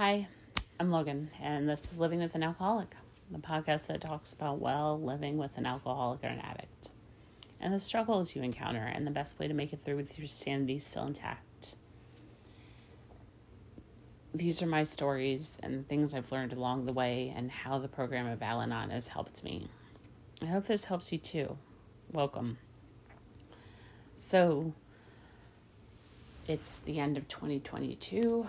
Hi, I'm Logan, and this is Living with an Alcoholic, the podcast that talks about well living with an alcoholic or an addict, and the struggles you encounter, and the best way to make it through with your sanity still intact. These are my stories and things I've learned along the way, and how the program of Al Anon has helped me. I hope this helps you too. Welcome. So, it's the end of 2022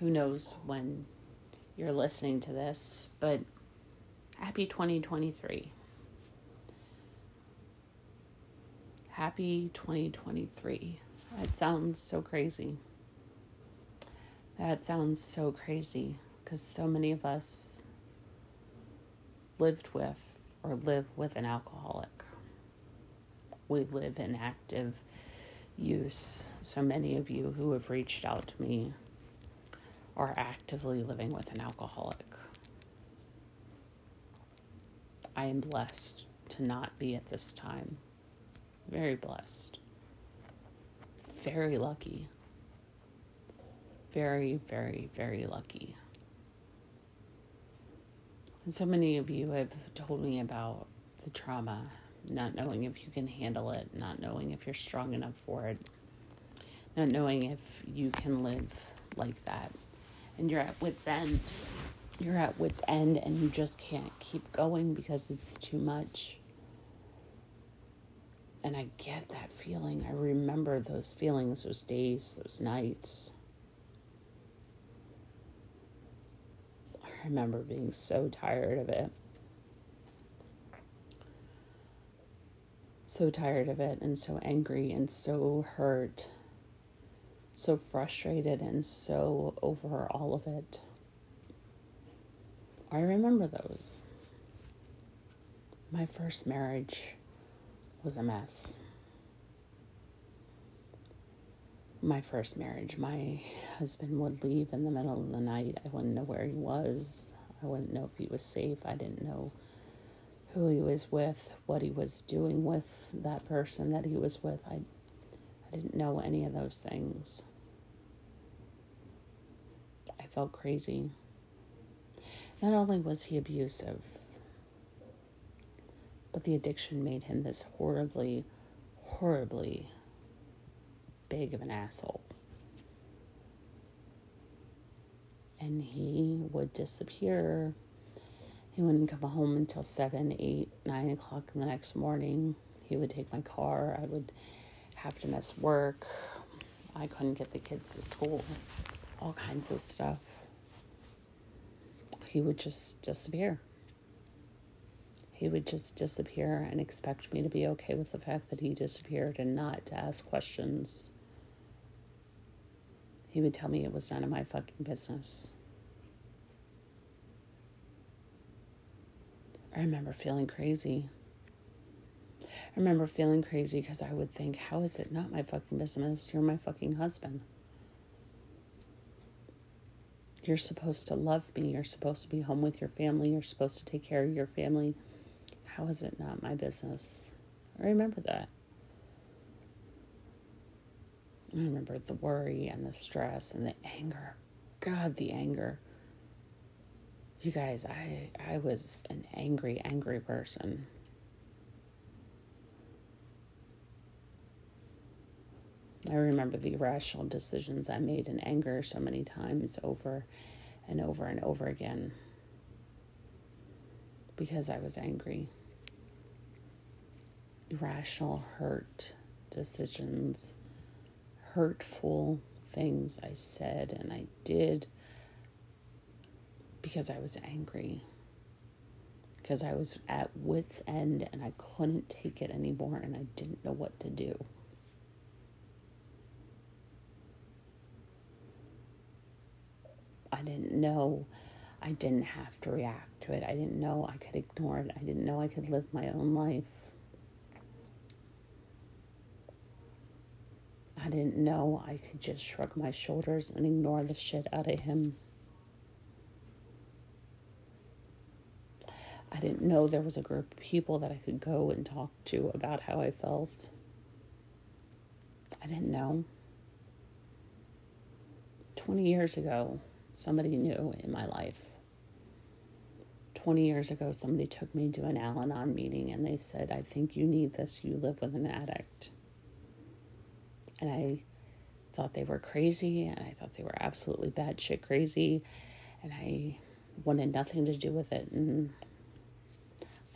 who knows when you're listening to this, but happy 2023. Happy 2023. That sounds so crazy. That sounds so crazy because so many of us lived with or live with an alcoholic. We live in active use. So many of you who have reached out to me are actively living with an alcoholic. I am blessed to not be at this time. Very blessed. Very lucky. Very, very, very lucky. And so many of you have told me about the trauma, not knowing if you can handle it, not knowing if you're strong enough for it, not knowing if you can live like that and you're at wit's end. You're at wit's end and you just can't keep going because it's too much. And I get that feeling. I remember those feelings, those days, those nights. I remember being so tired of it. So tired of it and so angry and so hurt so frustrated and so over all of it. I remember those. My first marriage was a mess. My first marriage, my husband would leave in the middle of the night. I wouldn't know where he was. I wouldn't know if he was safe. I didn't know who he was with, what he was doing with that person that he was with. I I didn't know any of those things. I felt crazy. Not only was he abusive, but the addiction made him this horribly, horribly big of an asshole. And he would disappear. He wouldn't come home until seven, eight, nine o'clock in the next morning. He would take my car. I would have to miss work. I couldn't get the kids to school. All kinds of stuff. He would just disappear. He would just disappear and expect me to be okay with the fact that he disappeared and not to ask questions. He would tell me it was none of my fucking business. I remember feeling crazy. I remember feeling crazy because I would think, how is it not my fucking business? You're my fucking husband. You're supposed to love me. You're supposed to be home with your family. You're supposed to take care of your family. How is it not my business? I remember that. I remember the worry and the stress and the anger. God, the anger. You guys, I I was an angry, angry person. I remember the irrational decisions I made in anger so many times over and over and over again because I was angry. Irrational, hurt decisions, hurtful things I said and I did because I was angry. Because I was at wit's end and I couldn't take it anymore and I didn't know what to do. I didn't know I didn't have to react to it. I didn't know I could ignore it. I didn't know I could live my own life. I didn't know I could just shrug my shoulders and ignore the shit out of him. I didn't know there was a group of people that I could go and talk to about how I felt. I didn't know. 20 years ago, somebody new in my life. 20 years ago, somebody took me to an Al Anon meeting and they said, I think you need this. You live with an addict. And I thought they were crazy and I thought they were absolutely bad shit crazy. And I wanted nothing to do with it. And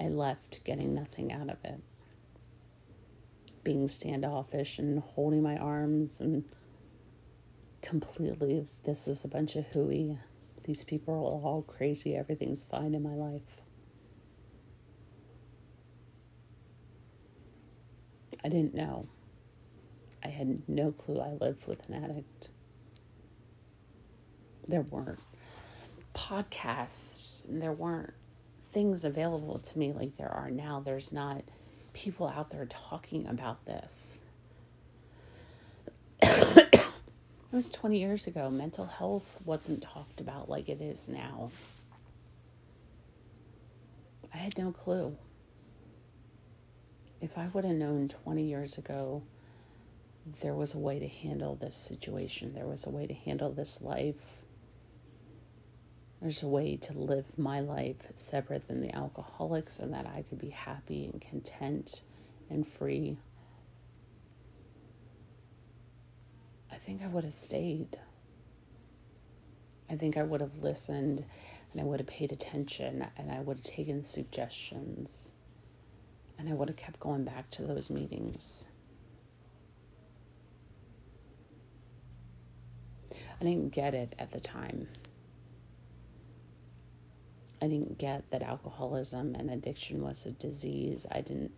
I left getting nothing out of it. Being standoffish and holding my arms and completely, this is a bunch of hooey. These people are all crazy. Everything's fine in my life. I didn't know. I had no clue I lived with an addict. There weren't podcasts, there weren't things available to me like there are now. There's not people out there talking about this. it was 20 years ago. Mental health wasn't talked about like it is now. I had no clue. If I would have known 20 years ago there was a way to handle this situation, there was a way to handle this life there's a way to live my life separate than the alcoholics and that I could be happy and content and free. Think I would have stayed. I think I would have listened and I would have paid attention and I would have taken suggestions and I would have kept going back to those meetings. I didn't get it at the time. I didn't get that alcoholism and addiction was a disease. I didn't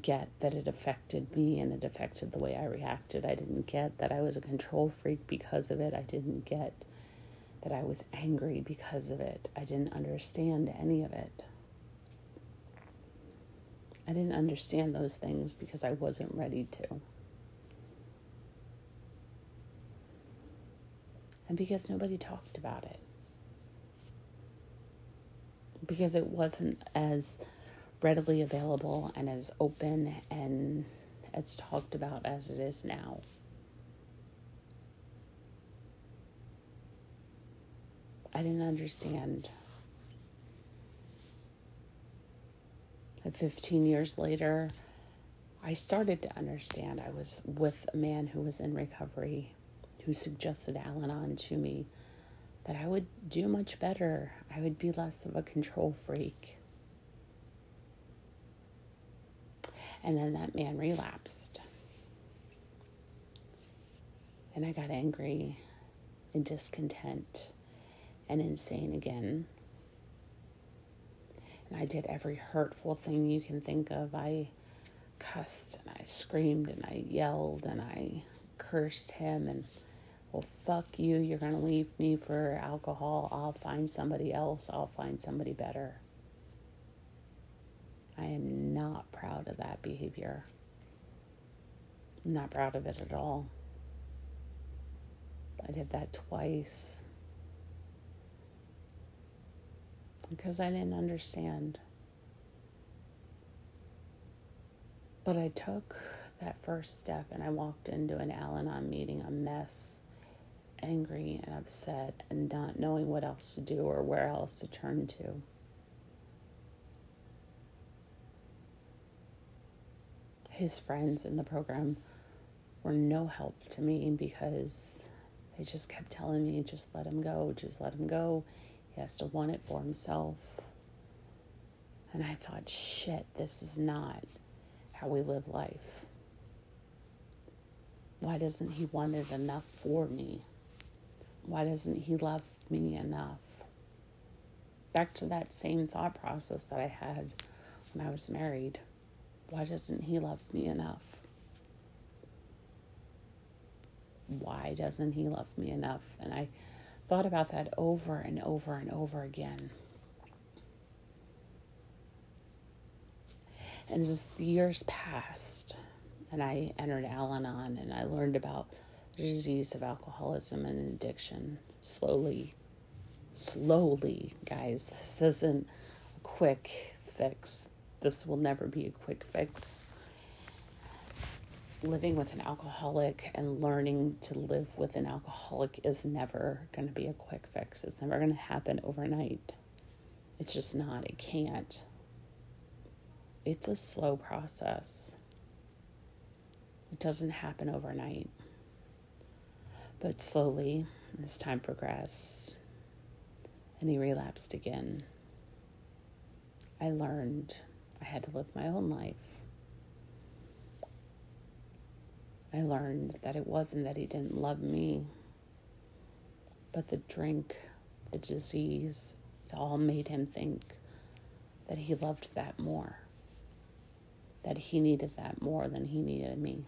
get that it affected me and it affected the way I reacted. I didn't get that I was a control freak because of it. I didn't get that I was angry because of it. I didn't understand any of it. I didn't understand those things because I wasn't ready to. And because nobody talked about it because it wasn't as readily available and as open and as talked about as it is now. I didn't understand. And 15 years later, I started to understand. I was with a man who was in recovery who suggested Al Anon to me that I would do much better. I would be less of a control freak. And then that man relapsed. And I got angry and discontent and insane again. And I did every hurtful thing you can think of. I cussed and I screamed and I yelled and I cursed him and well, fuck you. You're going to leave me for alcohol. I'll find somebody else. I'll find somebody better. I am not proud of that behavior. I'm not proud of it at all. I did that twice because I didn't understand. But I took that first step and I walked into an Al Anon meeting, a mess angry and upset and not knowing what else to do or where else to turn to. His friends in the program were no help to me because they just kept telling me, just let him go, just let him go. He has to want it for himself. And I thought, shit, this is not how we live life. Why doesn't he want it enough for me? Why doesn't he love me enough? Back to that same thought process that I had when I was married. Why doesn't he love me enough? Why doesn't he love me enough? And I thought about that over and over and over again. And as the years passed, and I entered Al Anon and I learned about the disease of alcoholism and addiction slowly. Slowly, guys. This isn't a quick fix. This will never be a quick fix. living with an alcoholic and learning to live with an alcoholic is never going to be a quick fix. It's never going to happen overnight. It's just not. It can't. It's a slow process. It doesn't happen overnight. But slowly, as time progressed, and he relapsed again, I learned I had to live my own life. I learned that it wasn't that he didn't love me, but the drink, the disease, it all made him think that he loved that more, that he needed that more than he needed me.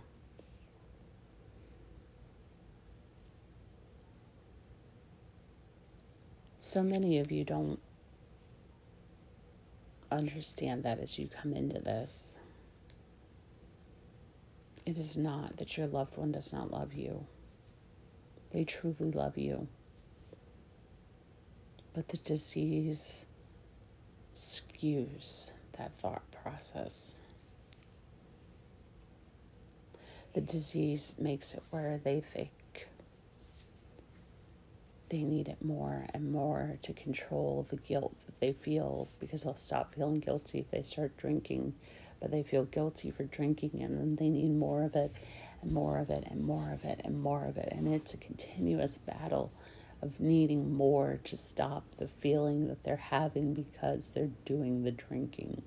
So many of you don't understand that as you come into this. It is not that your loved one does not love you. They truly love you. But the disease skews that thought process. The disease makes it where they think they need it more and more to control the guilt that they feel because they'll stop feeling guilty if they start drinking but they feel guilty for drinking and then they need more of it and more of it and more of it and more of it. And it's a continuous battle of needing more to stop the feeling that they're having because they're doing the drinking.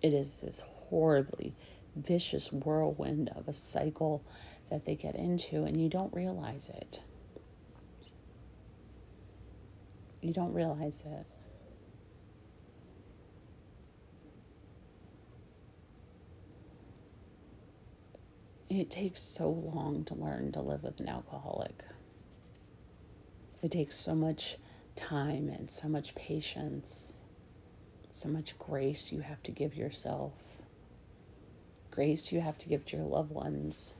It is this horribly vicious whirlwind of a cycle that they get into, and you don't realize it. You don't realize it. It takes so long to learn to live with an alcoholic. It takes so much time and so much patience, so much grace you have to give yourself, grace you have to give to your loved ones.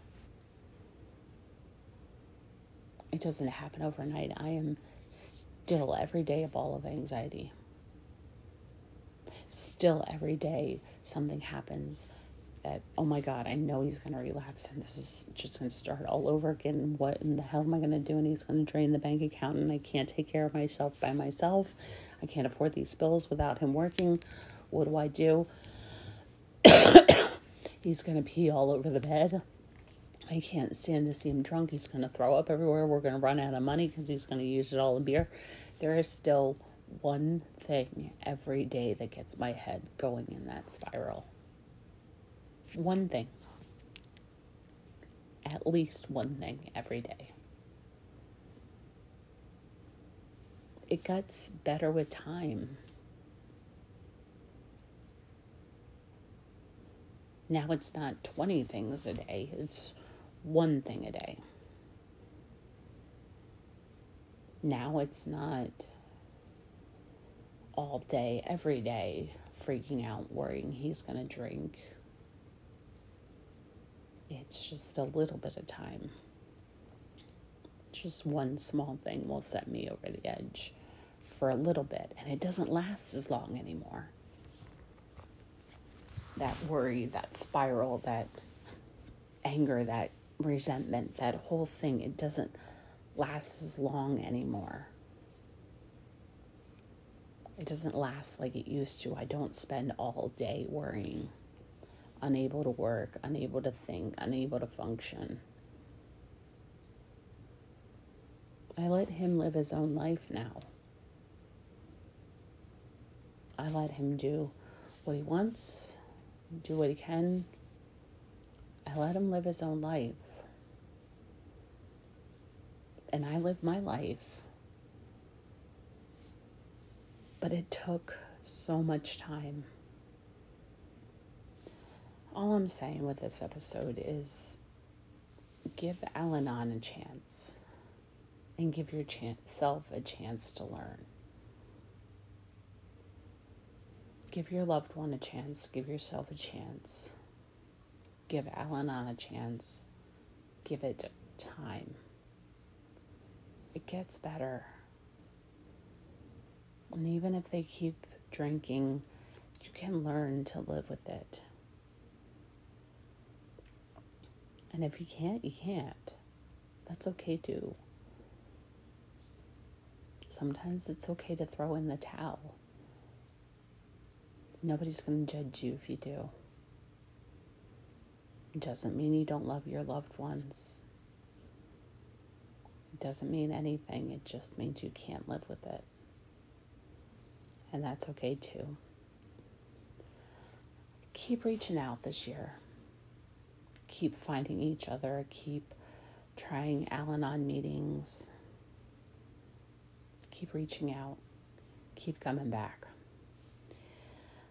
It doesn't happen overnight. I am still every day a ball of anxiety. Still every day something happens that, oh my God, I know he's going to relapse and this is just going to start all over again. What in the hell am I going to do? And he's going to drain the bank account and I can't take care of myself by myself. I can't afford these bills without him working. What do I do? he's going to pee all over the bed. I can't stand to see him drunk. He's going to throw up everywhere. We're going to run out of money because he's going to use it all in beer. There is still one thing every day that gets my head going in that spiral one thing. At least one thing every day. It gets better with time. Now it's not 20 things a day, it's one thing a day. Now it's not all day, every day, freaking out, worrying he's going to drink it's just a little bit of time. Just one small thing will set me over the edge for a little bit, and it doesn't last as long anymore. That worry, that spiral, that anger, that resentment, that whole thing, it doesn't last as long anymore. It doesn't last like it used to. I don't spend all day worrying unable to work, unable to think, unable to function. I let him live his own life now. I let him do what he wants, do what he can. I let him live his own life. And I live my life. But it took so much time all I'm saying with this episode is give Al Anon a chance and give yourself a chance to learn. Give your loved one a chance, give yourself a chance. Give Al Anon a chance. Give it time. It gets better. And even if they keep drinking you can learn to live with it. And if you can't, you can't. That's okay too. Sometimes it's okay to throw in the towel. Nobody's going to judge you if you do. It doesn't mean you don't love your loved ones. Doesn't mean anything. It just means you can't live with it. And that's okay too. Keep reaching out this year. Keep finding each other. Keep trying Al Anon meetings. Keep reaching out. Keep coming back.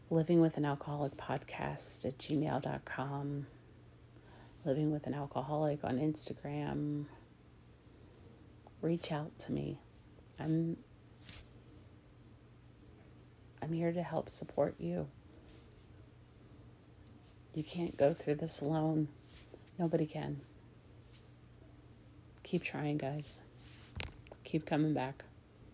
Living with an Alcoholic podcast at gmail.com. Living with an Alcoholic on Instagram. Reach out to me. I'm I'm here to help support you. You can't go through this alone. Nobody can. Keep trying, guys. Keep coming back.